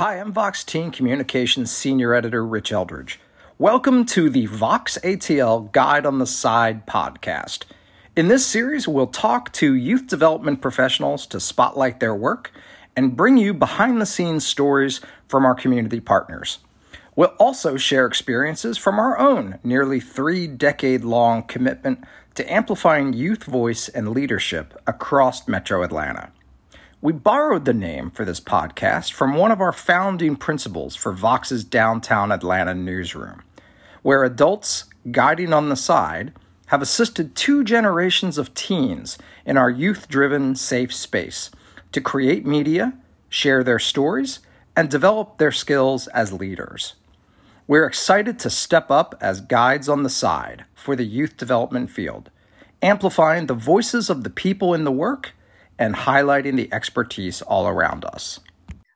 Hi, I'm Vox Teen Communications Senior Editor Rich Eldridge. Welcome to the Vox ATL Guide on the Side podcast. In this series, we'll talk to youth development professionals to spotlight their work and bring you behind the scenes stories from our community partners. We'll also share experiences from our own nearly three decade long commitment to amplifying youth voice and leadership across Metro Atlanta. We borrowed the name for this podcast from one of our founding principles for Vox's downtown Atlanta newsroom, where adults guiding on the side have assisted two generations of teens in our youth driven safe space to create media, share their stories, and develop their skills as leaders. We're excited to step up as guides on the side for the youth development field, amplifying the voices of the people in the work and highlighting the expertise all around us.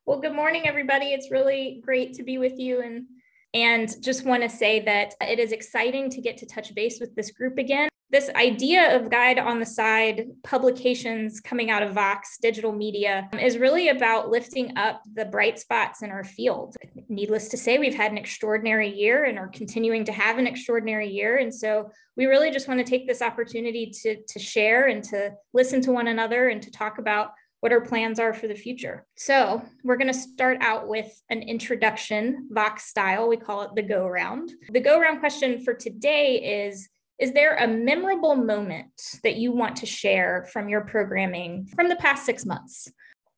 Well, good morning, everybody. It's really great to be with you and and just want to say that it is exciting to get to touch base with this group again. This idea of Guide on the Side publications coming out of Vox digital media is really about lifting up the bright spots in our field. Needless to say, we've had an extraordinary year and are continuing to have an extraordinary year. And so we really just want to take this opportunity to, to share and to listen to one another and to talk about what our plans are for the future. So, we're going to start out with an introduction, Vox style. We call it the go round. The go round question for today is Is there a memorable moment that you want to share from your programming from the past six months?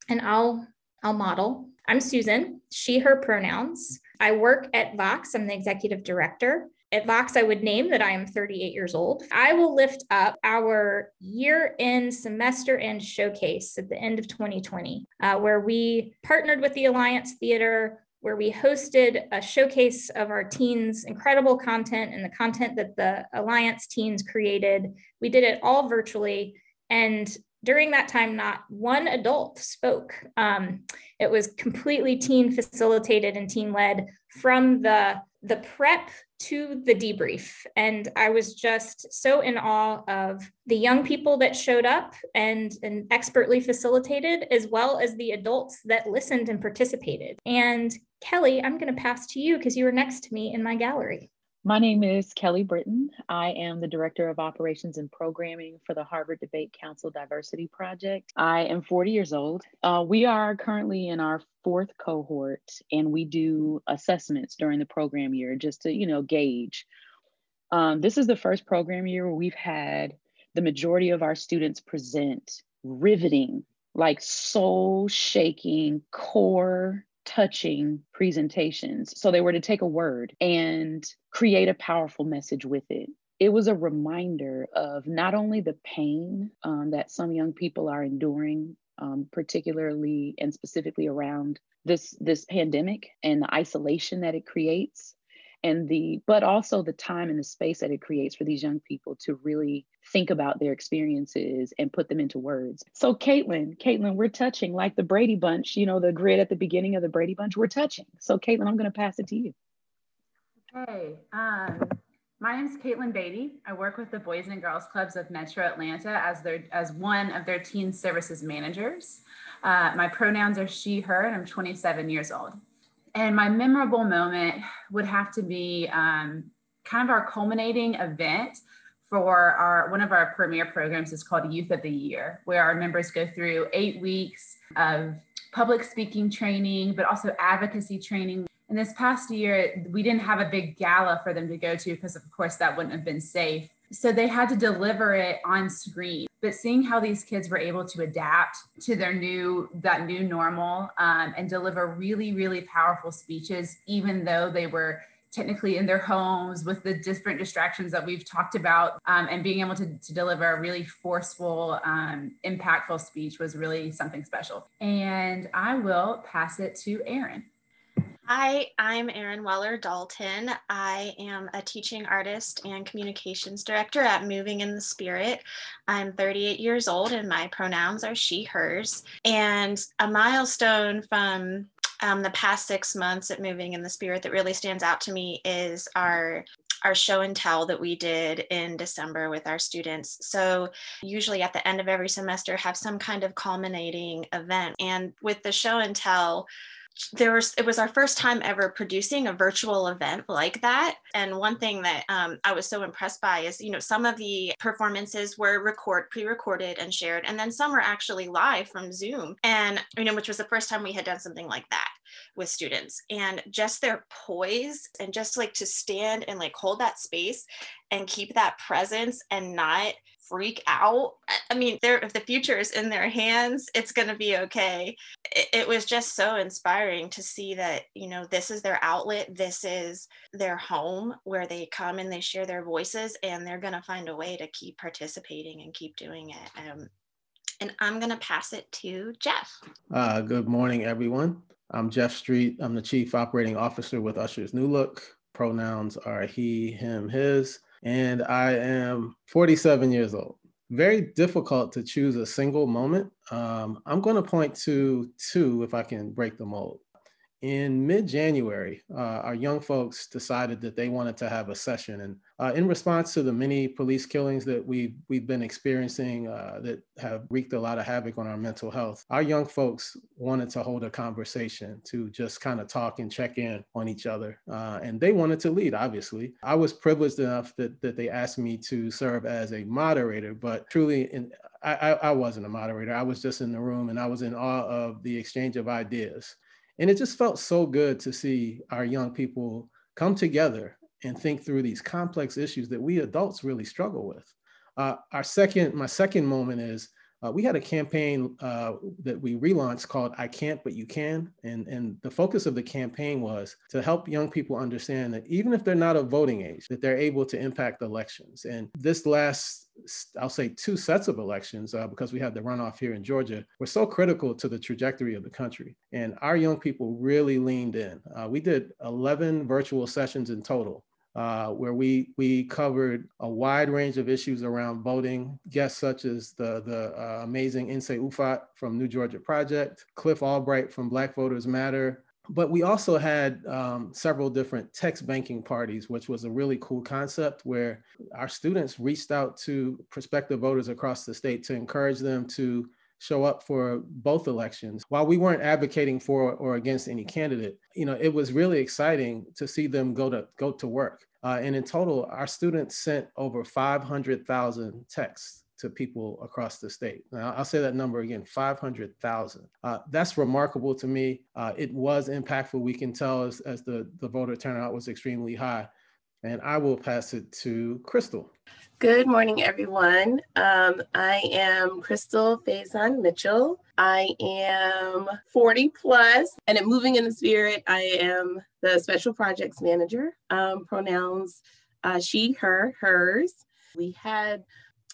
And I'll I'll model. I'm Susan, she, her pronouns. I work at Vox. I'm the executive director. At Vox, I would name that I am 38 years old. I will lift up our year end semester end showcase at the end of 2020, uh, where we partnered with the Alliance Theater, where we hosted a showcase of our teens' incredible content and the content that the Alliance teens created. We did it all virtually. And during that time, not one adult spoke. Um, it was completely teen facilitated and teen led from the the prep to the debrief. And I was just so in awe of the young people that showed up and, and expertly facilitated, as well as the adults that listened and participated. And Kelly, I'm going to pass to you because you were next to me in my gallery. My name is Kelly Britton. I am the Director of Operations and Programming for the Harvard Debate Council Diversity Project. I am 40 years old. Uh, we are currently in our fourth cohort and we do assessments during the program year just to, you know, gauge. Um, this is the first program year where we've had the majority of our students present riveting, like soul shaking, core touching presentations. So they were to take a word and create a powerful message with it. It was a reminder of not only the pain um, that some young people are enduring, um, particularly and specifically around this this pandemic and the isolation that it creates, and the but also the time and the space that it creates for these young people to really think about their experiences and put them into words. So Caitlin, Caitlin, we're touching like the Brady Bunch, you know, the grid at the beginning of the Brady Bunch, we're touching. So Caitlin, I'm going to pass it to you. Hey, um, my name is Caitlin Beatty. I work with the Boys and Girls Clubs of Metro Atlanta as their as one of their teen services managers. Uh, my pronouns are she, her, and I'm 27 years old. And my memorable moment would have to be um, kind of our culminating event for our one of our premier programs is called Youth of the Year, where our members go through eight weeks of public speaking training, but also advocacy training. And this past year, we didn't have a big gala for them to go to because, of course, that wouldn't have been safe. So they had to deliver it on screen. But seeing how these kids were able to adapt to their new that new normal um, and deliver really really powerful speeches, even though they were technically in their homes with the different distractions that we've talked about um, and being able to, to, deliver a really forceful um, impactful speech was really something special and i will pass it to erin Hi, I'm Erin Weller Dalton. I am a teaching artist and communications director at Moving in the Spirit. I'm 38 years old and my pronouns are she, hers. And a milestone from um, the past six months at Moving in the Spirit that really stands out to me is our our show and tell that we did in December with our students. So usually at the end of every semester have some kind of culminating event. And with the show and tell, there was it was our first time ever producing a virtual event like that. And one thing that um, i was so impressed by is you know some of the performances were record pre-recorded and shared and then some were actually live from zoom. And you know which was the first time we had done something like that with students. And just their poise and just like to stand and like hold that space and keep that presence and not freak out. I mean, if the future is in their hands, it's going to be okay. It, it, was just so inspiring to see that, you know, this is their outlet. This is their home where they come and they share their voices and they're going to find a way to keep participating and keep doing it. Um, and I'm going to pass it to Jeff. Uh, good morning, everyone. I'm Jeff Street. I'm the Chief Operating Officer with Usher's New Look. Pronouns are he, him, his and I am 47 years old. Very difficult to choose a single moment. Um, I'm going to point to two if I can break the mold in mid-January, uh, our young folks decided that they wanted to have a session, and uh, in response to the many police killings that we've we've been experiencing uh, that have wreaked a lot of havoc on our mental health, our young folks wanted to hold a conversation to just kind of talk and check in on each other, uh, and they wanted to lead. Obviously, I was privileged enough that that they asked me to serve as a moderator, but truly, in, I, I wasn't a moderator. I was just in the room, and I was in awe of the exchange of ideas and it just felt so good to see our young people come together and think through these complex issues that we adults really struggle with. Uh, our second, my second moment is uh, we had a campaign uh, that we relaunched called I Can't But You Can. And, and the focus of the campaign was to help young people understand that even if they're not of voting age, that they're able to impact elections. And this last, I'll say two sets of elections, uh, because we had the runoff here in Georgia, were so critical to the trajectory of the country. And our young people really leaned in. Uh, we did 11 virtual sessions in total uh, where we we covered a wide range of issues around voting. Guests such as the the uh, amazing Nsé Ufot from New Georgia Project, Cliff Albright from Black Voters Matter. But we also had um, several different text banking parties, which was a really cool concept where our students reached out to prospective voters across the state to encourage them to show up for both elections. While we weren't advocating for or against any candidate, you know, it was really exciting to see them go to go to work. Uh, and in total, our students sent over 500,000 texts to people across the state. Now, I'll say that number again 500,000. Uh, that's remarkable to me. Uh, it was impactful. We can tell as, as the, the voter turnout was extremely high. And I will pass it to Crystal. Good morning, everyone. Um, I am Crystal Faison Mitchell. I am 40 plus, and at Moving in the Spirit, I am the Special Projects Manager. Um, pronouns uh, she, her, hers. We had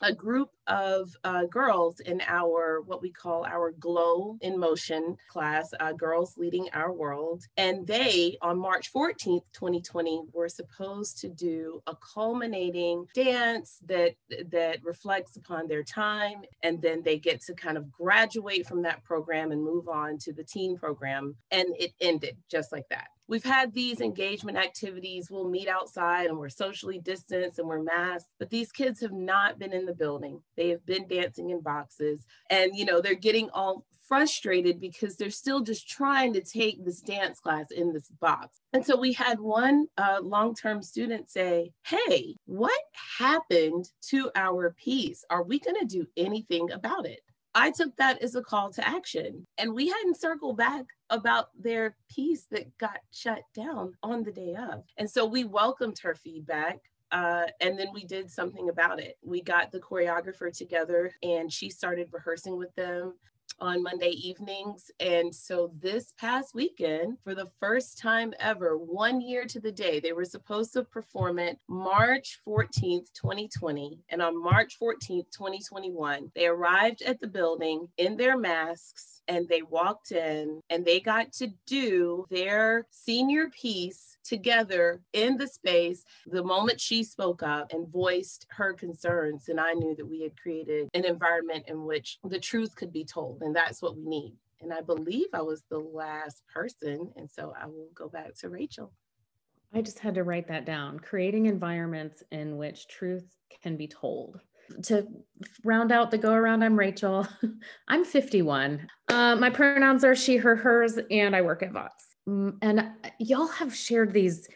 a group of uh, girls in our what we call our glow in motion class uh, girls leading our world. And they on march 14th 2020 were supposed to do a culminating dance that that reflects upon their time. And then they get to kind of graduate from that program and move on to the teen program. And it ended just like that we've had these engagement activities. We'll meet outside and we're socially distanced and we're masked, but these kids have not been in the building. They have been dancing in boxes and, you know, they're getting all frustrated because they're still just trying to take this dance class in this box. And so we had one uh, long term student say, Hey, what happened to our piece? Are we going to do anything about it? I took that as a call to action. And we hadn't circled back about their piece that got shut down on the day of. And so we welcomed her feedback. Uh, and then we did something about it. We got the choreographer together and she started rehearsing with them on Monday evenings. And so this past weekend, for the first time ever, one year to the day, they were supposed to perform it March 14th, 2020. And on March 14th, 2021, they arrived at the building in their masks and they walked in and they got to do their senior piece together in the space the moment she spoke up and voiced her concerns and i knew that we had created an environment in which the truth could be told and that's what we need and i believe i was the last person and so i will go back to rachel i just had to write that down creating environments in which truth can be told to round out the go around, I'm Rachel. I'm 51. Uh, my pronouns are she, her, hers, and I work at Vox. And y'all have shared these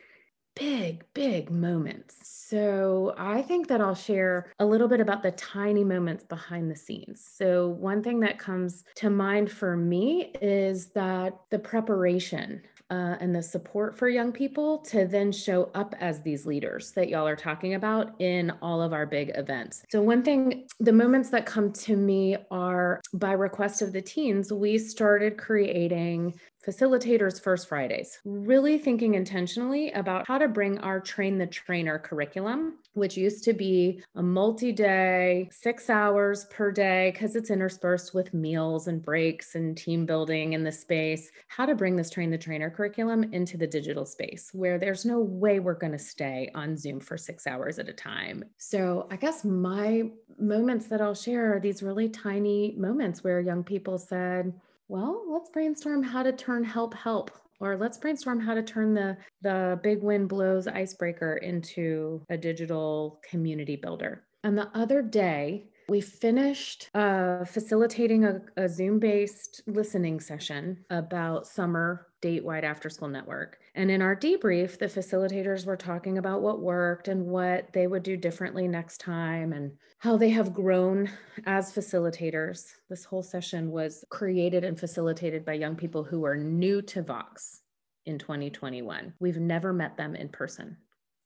big, big moments. So I think that I'll share a little bit about the tiny moments behind the scenes. So, one thing that comes to mind for me is that the preparation uh, and the support for young people to then show up as these leaders that y'all are talking about in all of our big events. So, one thing, the moments that come to me are by request of the teens, we started creating Facilitators First Fridays, really thinking intentionally about how to bring our Train the Trainer curriculum, which used to be a multi day, six hours per day, because it's interspersed with meals and breaks and team building in the space, how to bring this Train the Trainer curriculum into the digital space where there's no way we're going to stay on Zoom for six hours at a time. So I guess my moments that I'll share are these really tiny moments where young people said, well, let's brainstorm how to turn help help or let's brainstorm how to turn the the big wind blows icebreaker into a digital community builder. And the other day, we finished uh, facilitating a, a Zoom based listening session about summer date wide after school network. And in our debrief, the facilitators were talking about what worked and what they would do differently next time and how they have grown as facilitators. This whole session was created and facilitated by young people who are new to Vox in 2021. We've never met them in person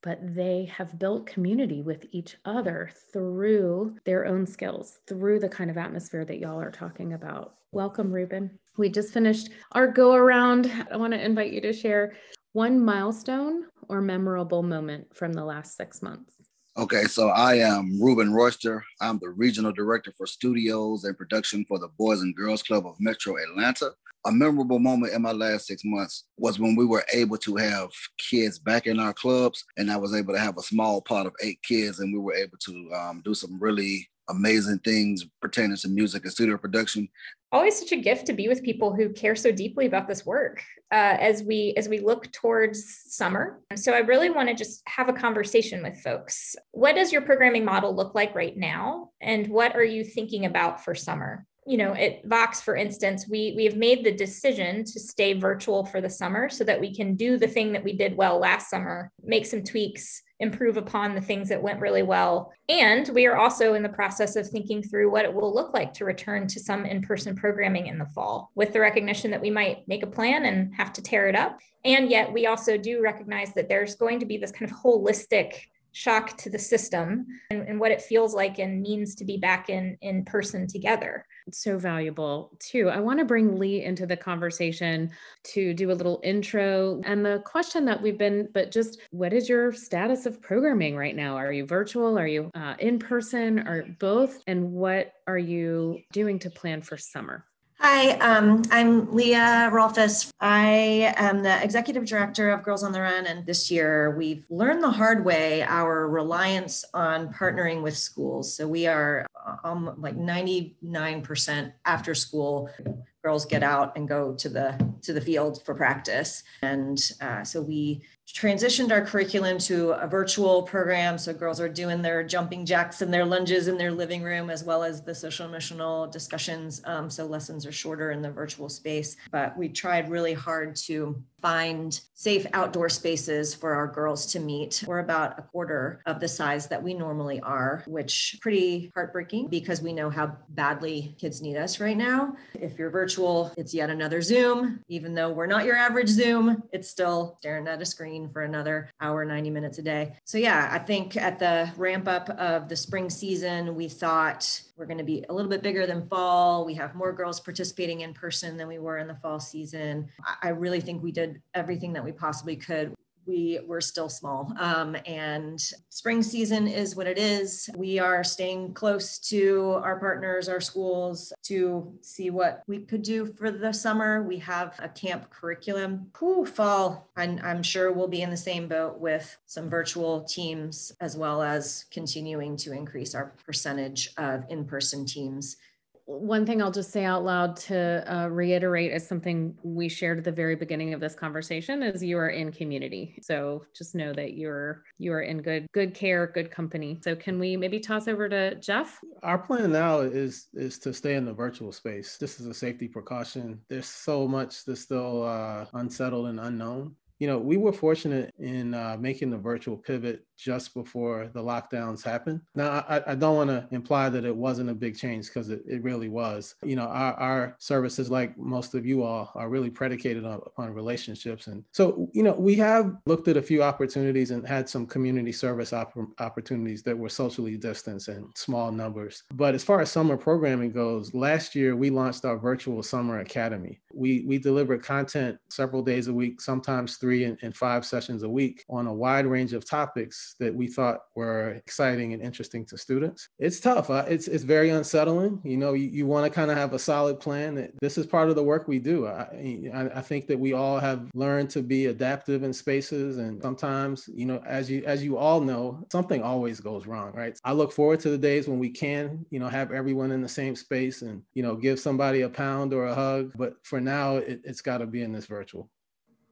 but they have built community with each other through their own skills, through the kind of atmosphere that y'all are talking about. Welcome, Ruben. We just finished our go around. I want to invite you to share one milestone or memorable moment from the last six months. Okay, so I am Ruben Royster. I'm the regional director for studios and production for the Boys and Girls Club of Metro Atlanta a memorable moment in my last six months was when we were able to have kids back in our clubs and i was able to have a small pot of eight kids and we were able to um, do some really amazing things pertaining to music and studio production. Always such a gift to be with people who care so deeply about this work uh, as we as we look towards summer. So i really want to just have a conversation with folks. What does your programming model look like right now? And what are you thinking about for summer you know, at Vox, for instance, we we have made the decision to stay virtual for the summer so that we can do the thing that we did well last summer, make some tweaks, improve upon the things that went really well. And we are also in the process of thinking through what it will look like to return to some in-person programming in the fall, with the recognition that we might make a plan and have to tear it up. And yet we also do recognize that there's going to be this kind of holistic shock to the system and, and, what it feels like and means to be back in in person together so valuable too. I want to bring lee into the conversation to do a little intro and the question that we've been but just what is your status of programming right now? Are you virtual? Are you uh, in person? Or both? And what are you doing to plan for summer Hi, um, I'm Leah Rolfus. I am the executive director of Girls on the Run, and this year we've learned the hard way our reliance on partnering with schools. So we are um, like 99% after school girls get out and go to the to the field for practice and uh, so we transitioned our curriculum to a virtual program so girls are doing their jumping jacks and their lunges in their living room as well as the social emotional discussions um, so lessons are shorter in the virtual space but we tried really hard to find safe outdoor spaces for our girls to meet. We're about a quarter of the size that we normally are, which pretty heartbreaking because we know how badly kids need us right now. If you're virtual, it's yet another Zoom. Even though we're not your average Zoom, it's still staring at a screen for another hour, 90 minutes a day. So yeah, I think at the ramp up of the spring season, we thought we're going to be a little bit bigger than fall. We have more girls participating in person than we were in the fall season. I really think we did everything that we possibly could we were still small. Um, and spring season is what it is. We are staying close to our partners, our schools, to see what we could do for the summer. We have a camp curriculum. Fall, I'm sure we'll be in the same boat with some virtual teams, as well as continuing to increase our percentage of in person teams one thing I'll just say out loud to uh, reiterate is something we shared at the very beginning of this conversation is you are in community. So just know that you're you are in good good care, good company. So can we maybe toss over to Jeff? Our plan now is is to stay in the virtual space. This is a safety precaution. There's so much that's still uh, unsettled and unknown you know, we were fortunate in uh, making the virtual pivot just before the lockdowns happened. Now, I, I don't want to imply that it wasn't a big change because it, it really was. You know, our, our services, like most of you all, are really predicated on, upon relationships. And so, you know, we have looked at a few opportunities and had some community service op- opportunities that were socially distanced and small numbers. But as far as summer programming goes, last year we launched our virtual summer academy. We, we delivered content several days a week, sometimes three three and, and five sessions a week on a wide range of topics that we thought were exciting and interesting to students. It's tough. Uh, it's it's very unsettling. You know, you, you want to kind of have a solid plan. That this is part of the work we do. I, I, I think that we all have learned to be adaptive in spaces, and sometimes, you know, as you as you all know, something always goes wrong, right? I look forward to the days when we can, you know, have everyone in the same space and you know give somebody a pound or a hug. But for now, it, it's got to be in this virtual.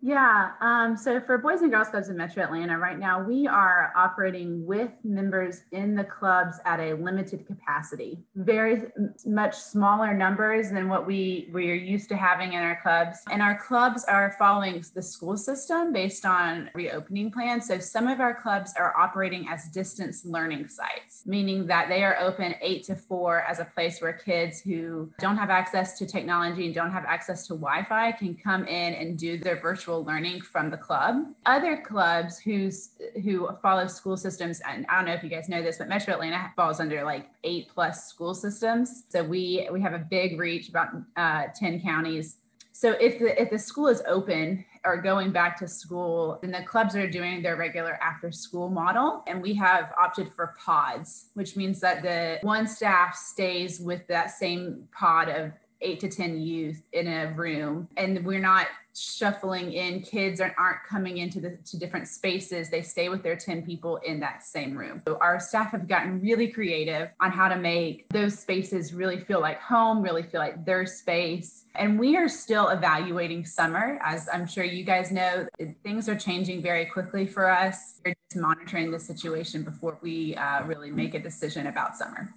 Yeah. Um, so for Boys and Girls Clubs in Metro Atlanta, right now we are operating with members in the clubs at a limited capacity, very much smaller numbers than what we we are used to having in our clubs. And our clubs are following the school system based on reopening plans. So some of our clubs are operating as distance learning sites, meaning that they are open eight to four as a place where kids who don't have access to technology and don't have access to Wi-Fi can come in and do their virtual virtual learning from the club. Other clubs who's who follow school systems, and I don't know if you guys know this, but Metro Atlanta falls under like eight plus school systems. So we we have a big reach, about uh, ten counties. So if the if the school is open or going back to school, then the clubs are doing their regular after school model. And we have opted for pods, which means that the one staff stays with that same pod of eight to 10 youth in a room. And we're not shuffling in. Kids aren't, aren't coming into the to different spaces. They stay with their 10 people in that same room. So our staff have gotten really creative on how to make those spaces really feel like home really feel like their space. And we are still evaluating summer. As i'm sure you guys know things are changing very quickly for us. We're just monitoring the situation before we uh, really make a decision about summer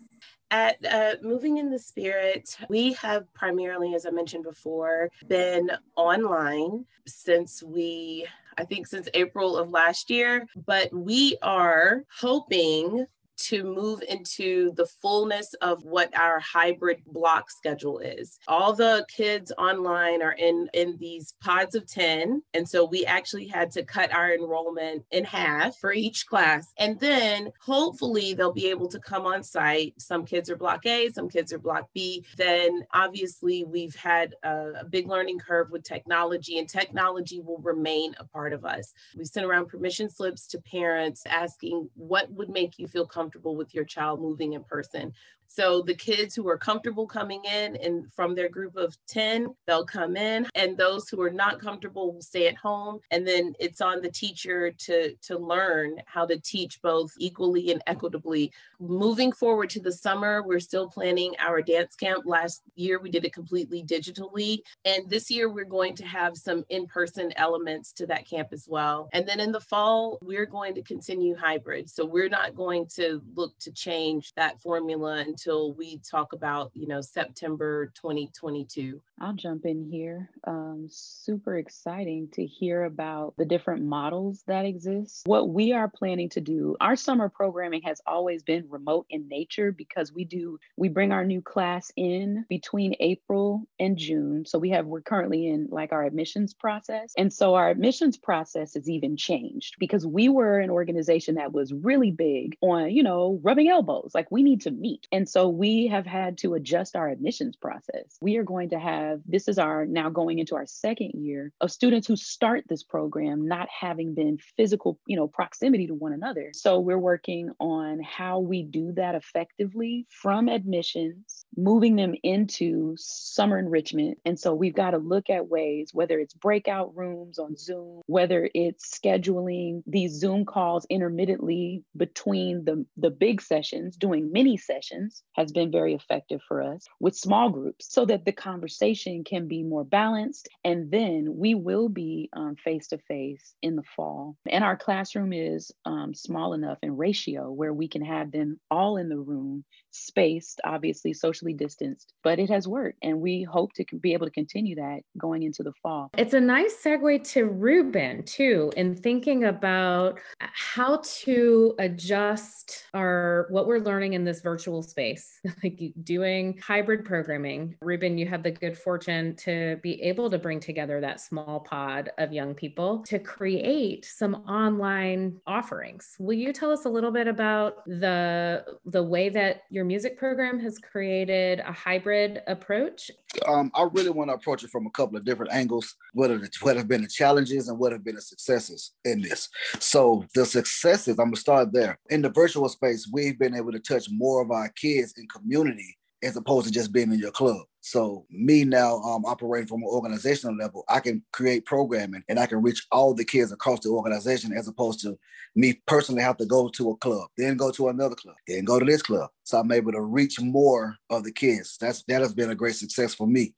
at uh, Moving in the Spirit, we have primarily, as I mentioned before, been online since we, I think, since April of last year. But we are hoping to move into the fullness of what our hybrid block schedule is. All the kids online are in in these pods of 10 and so we actually had to cut our enrollment in half for each class. And then hopefully they'll be able to come on site. Some kids are block A, some kids are block B. Then obviously we've had a, a big learning curve with technology and technology will remain a part of us. We sent around permission slips to parents asking what would make you feel comfortable comfortable with your child moving in person. So the kids who are comfortable coming in and from their group of 10, they'll come in and those who are not comfortable will stay at home. And then it's on the teacher to, to learn how to teach both equally and equitably. Moving forward to the summer, we're still planning our dance camp. Last year, we did it completely digitally. And this year, we're going to have some in-person elements to that camp as well. And then in the fall, we're going to continue hybrid. So we're not going to look to change that formula until we talk about, you know, September 2022. I'll jump in here. Um, super exciting to hear about the different models that exist. What we are planning to do, our summer programming has always been remote in nature because we do, we bring our new class in between April and June. So we have, we're currently in like our admissions process. And so our admissions process has even changed because we were an organization that was really big on, you know, rubbing elbows. Like we need to meet. And so we have had to adjust our admissions process. We are going to have, this is our now going into our second year of students who start this program not having been physical, you know, proximity to one another. So we're working on how we do that effectively from admissions, moving them into summer enrichment. And so we've got to look at ways, whether it's breakout rooms on Zoom, whether it's scheduling these Zoom calls intermittently between the the big sessions, doing mini sessions has been very effective for us with small groups so that the conversation can be more balanced. And then we will be face to face in the fall. And our classroom is um, small enough in ratio where we can have them all in the room, spaced, obviously socially distanced, but it has worked. And we hope to be able to continue that going into the fall. It's a nice segue to Ruben, too, in thinking about uh, how to adjust our what we're learning in this virtual space, like doing hybrid programming. Ruben, you had the good fortune to be able to bring together that small pod of young people to create some online offerings. Will you tell us a little bit about the the way that your music program has created a hybrid approach? Um, I really want to approach it from a couple of different angles. What, the, what have been the challenges and what have been the successes in this? So the successes, I'm gonna start there. In the virtual space, we've been able to touch more of our kids in community as opposed to just being in your club. So me now um, operating from an organizational level, I can create programming and I can reach all the kids across the organization as opposed to me personally have to go to a club, then go to another club, then go to this club. So I'm able to reach more of the kids. That's that has been a great success for me.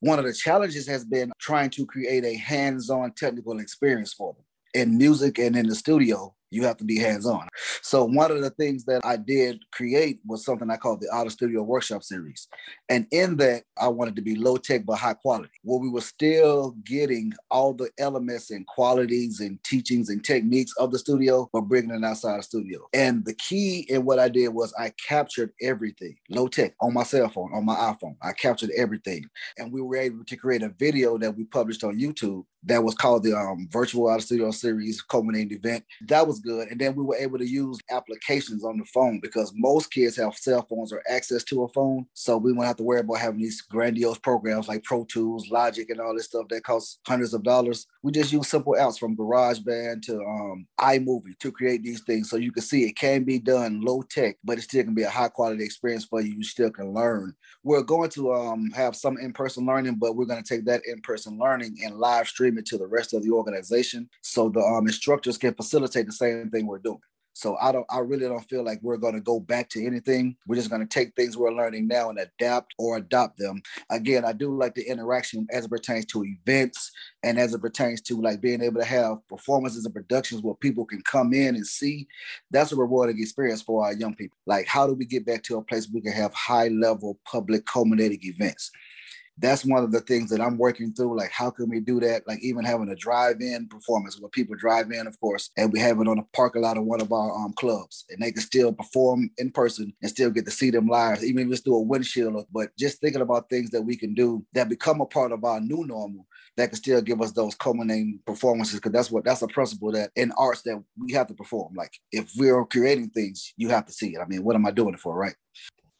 One of the challenges has been trying to create a hands-on technical experience for them in music and in the studio you have to be hands on. So, one of the things that I did create was something I called the Auto Studio Workshop Series. And in that, I wanted to be low tech but high quality, where we were still getting all the elements and qualities and teachings and techniques of the studio, but bringing it outside the studio. And the key in what I did was I captured everything low tech on my cell phone, on my iPhone. I captured everything. And we were able to create a video that we published on YouTube that was called the um, Virtual Auto Studio Series culminating event. That was good. And then we were able to use applications on the phone because most kids have cell phones or access to a phone. So we won't have to worry about having these grandiose programs like Pro Tools, Logic, and all this stuff that costs hundreds of dollars. We just use simple apps from GarageBand to um, iMovie to create these things. So you can see it can be done low tech, but it still can be a high quality experience for you. You still can learn. We're going to um, have some in person learning, but we're going to take that in person learning and live stream it to the rest of the organization so the um, instructors can facilitate the same same thing we're doing. So I don't I really don't feel like we're going to go back to anything. We're just going to take things we're learning now and adapt or adopt them. Again, I do like the interaction as it pertains to events and as it pertains to like being able to have performances and productions where people can come in and see. That's a rewarding experience for our young people. Like how do we get back to a place we can have high level public culminating events? That's one of the things that I'm working through. Like, how can we do that? Like, even having a drive-in performance where people drive in, of course, and we have it on a parking lot of one of our um, clubs, and they can still perform in person and still get to see them live, even if it's through a windshield. But just thinking about things that we can do that become a part of our new normal that can still give us those culminating performances because that's what that's a principle that in arts that we have to perform. Like, if we're creating things, you have to see it. I mean, what am I doing it for, right?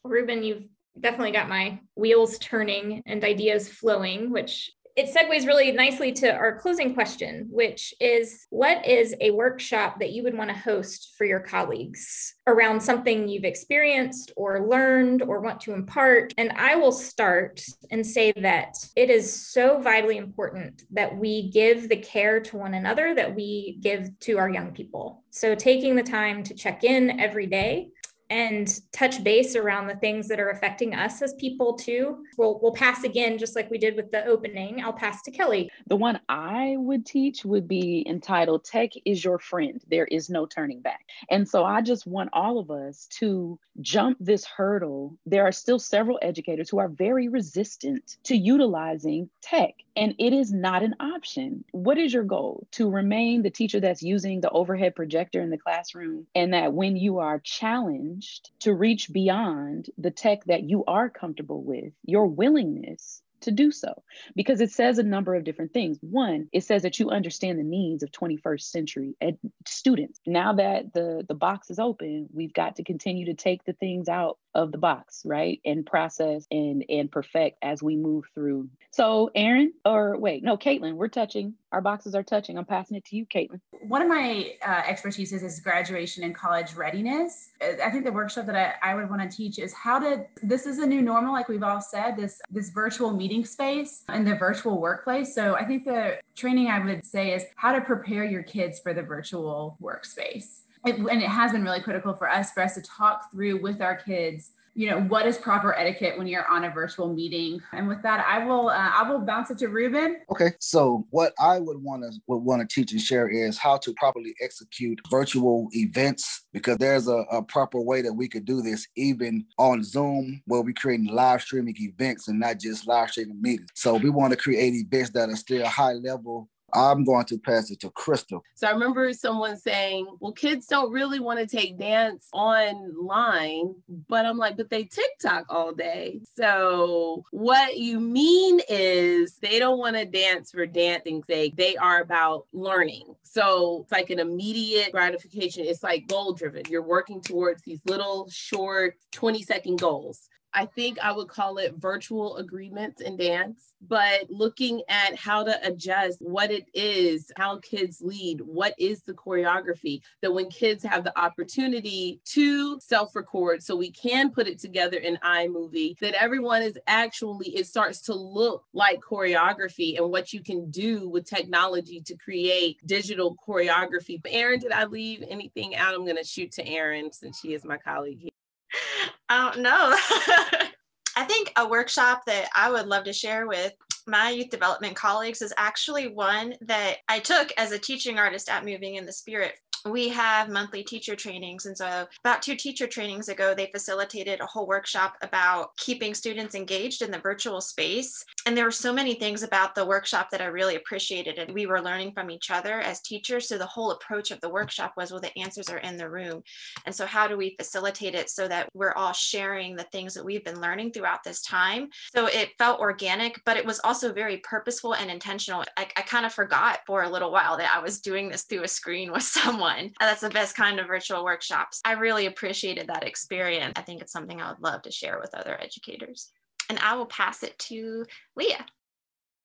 Ruben, you've definitely got my wheels turning and ideas flowing, which it segues really nicely to our closing question, which is what is a workshop that you would want to host for your colleagues around something you've experienced or learned or want to impart? And I will start and say that it is so vitally important that we give the care to one another that we give to our young people. So taking the time to check in every day and touch base around the things that are affecting us as people too. We'll we'll pass again just like we did with the opening. I'll pass to Kelly. The one I would teach would be entitled Tech is your friend. There is no turning back. And so I just want all of us to jump this hurdle. There are still several educators who are very resistant to utilizing tech and it is not an option. What is your goal? To remain the teacher that's using the overhead projector in the classroom, and that when you are challenged to reach beyond the tech that you are comfortable with, your willingness to do so because it says a number of different things. One, it says that you understand the needs of 21st century ed- students. Now that the the box is open, we've got to continue to take the things out of the box, right? And process and and perfect as we move through. So, Erin, or wait, no, Caitlin, we're touching. Our boxes are touching. I'm passing it to you, Caitlin. One of my uh, expertise is graduation and college readiness. I think the workshop that I, I would want to teach is how to. This is a new normal, like we've all said. This this virtual meeting space and the virtual workplace. So, I think the training I would say is how to prepare your kids for the virtual workspace it, and it has been really critical for us for us to talk through with our kids you know what is proper etiquette when you're on a virtual meeting. And with that i will uh, i will bounce it to ruben. Okay so what i would want to would want to teach and share is how to properly execute virtual events because there's a, a proper way that we could do this even on zoom where we're creating live streaming events and not just live streaming meetings. So we want to create events that are still high level I'm going to pass it to Crystal. So I remember someone saying, well, kids don't really want to take dance online, but I'm like, but they TikTok all day. So what you mean is they don't want to dance for dancing's sake. They are about learning. So it's like an immediate gratification. It's like goal driven. You're working towards these little short 20 second goals. I think I would call it virtual agreements in dance, but looking at how to adjust what it is, how kids lead, what is the choreography, that when kids have the opportunity to self record so we can put it together in iMovie, that everyone is actually, it starts to look like choreography and what you can do with technology to create digital choreography. But Erin, did I leave anything out? I'm going to shoot to Erin since she is my colleague here. Oh, know. I think a workshop that I would love to share with my youth development colleagues is actually one that I took as a teaching artist at Moving in the Spirit we have monthly teacher trainings. And so, about two teacher trainings ago, they facilitated a whole workshop about keeping students engaged in the virtual space. And there were so many things about the workshop that I really appreciated. And we were learning from each other as teachers. So, the whole approach of the workshop was well, the answers are in the room. And so, how do we facilitate it so that we're all sharing the things that we've been learning throughout this time? So, it felt organic, but it was also very purposeful and intentional. I, I kind of forgot for a little while that I was doing this through a screen with someone fun. That's the best kind of virtual workshops. I really appreciated that experience. I think it's something I would love to share with other educators. And I will pass it to Leah.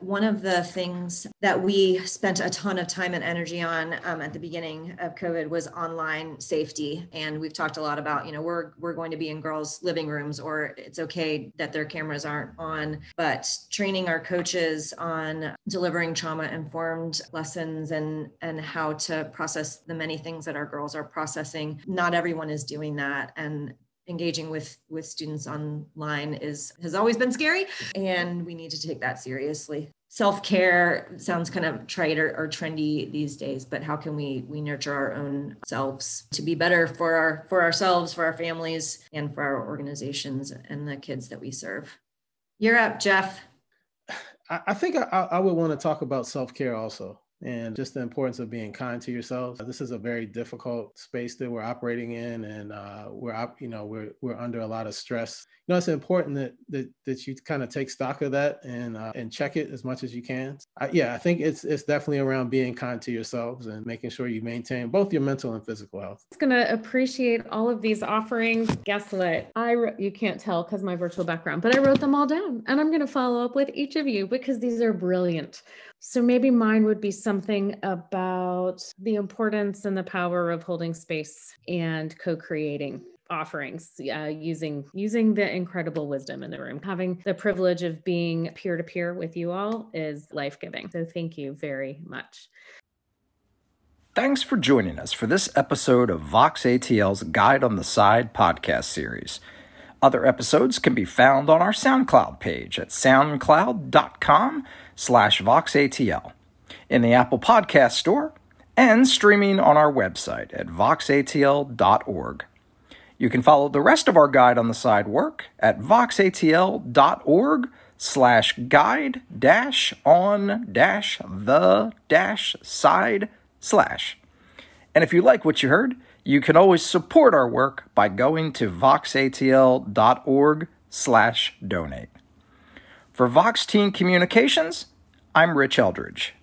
One of the things that we spent a ton of time and energy on um, at the beginning of COVID was online safety, and we've talked a lot about, you know, we're we're going to be in girls' living rooms, or it's okay that their cameras aren't on, but training our coaches on delivering trauma-informed lessons and and how to process the many things that our girls are processing. Not everyone is doing that, and engaging with with students online is has always been scary and we need to take that seriously. Self-care sounds kind of trite or, or, trendy these days but how can we we nurture our own selves to be better for our for ourselves for our families and for our organizations and the kids that we serve? You're up jeff. I, think I, I would want to talk about self-care also and just the importance of being kind to yourselves. This is a very difficult space that we're operating in, and uh, we're you know we're we're under a lot of stress. You know, it's important that that, that you kind of take stock of that and uh, and check it as much as you can. I, yeah, I think it's it's definitely around being kind to yourselves and making sure you maintain both your mental and physical health. It's gonna appreciate all of these offerings. Guess what? I you can't tell because my virtual background, but I wrote them all down, and I'm gonna follow up with each of you because these are brilliant. So maybe mine would be something about the importance and the power of holding space and co-creating offerings uh, using using the incredible wisdom in the room. Having the privilege of being peer-to-peer with you all is life-giving. So thank you very much. Thanks for joining us for this episode of vox atl's guide on the side podcast series other episodes can be found on our soundcloud page at soundcloud.com slash voxatl, in the Apple Podcast Store, and streaming on our website at voxatl.org. You can follow the rest of our guide on the side work at voxatl.org slash guide dash on dash the dash side slash. And if you like what you heard, you can always support our work by going to voxatl.org slash donate. For Vox Teen Communications, I'm Rich Eldridge.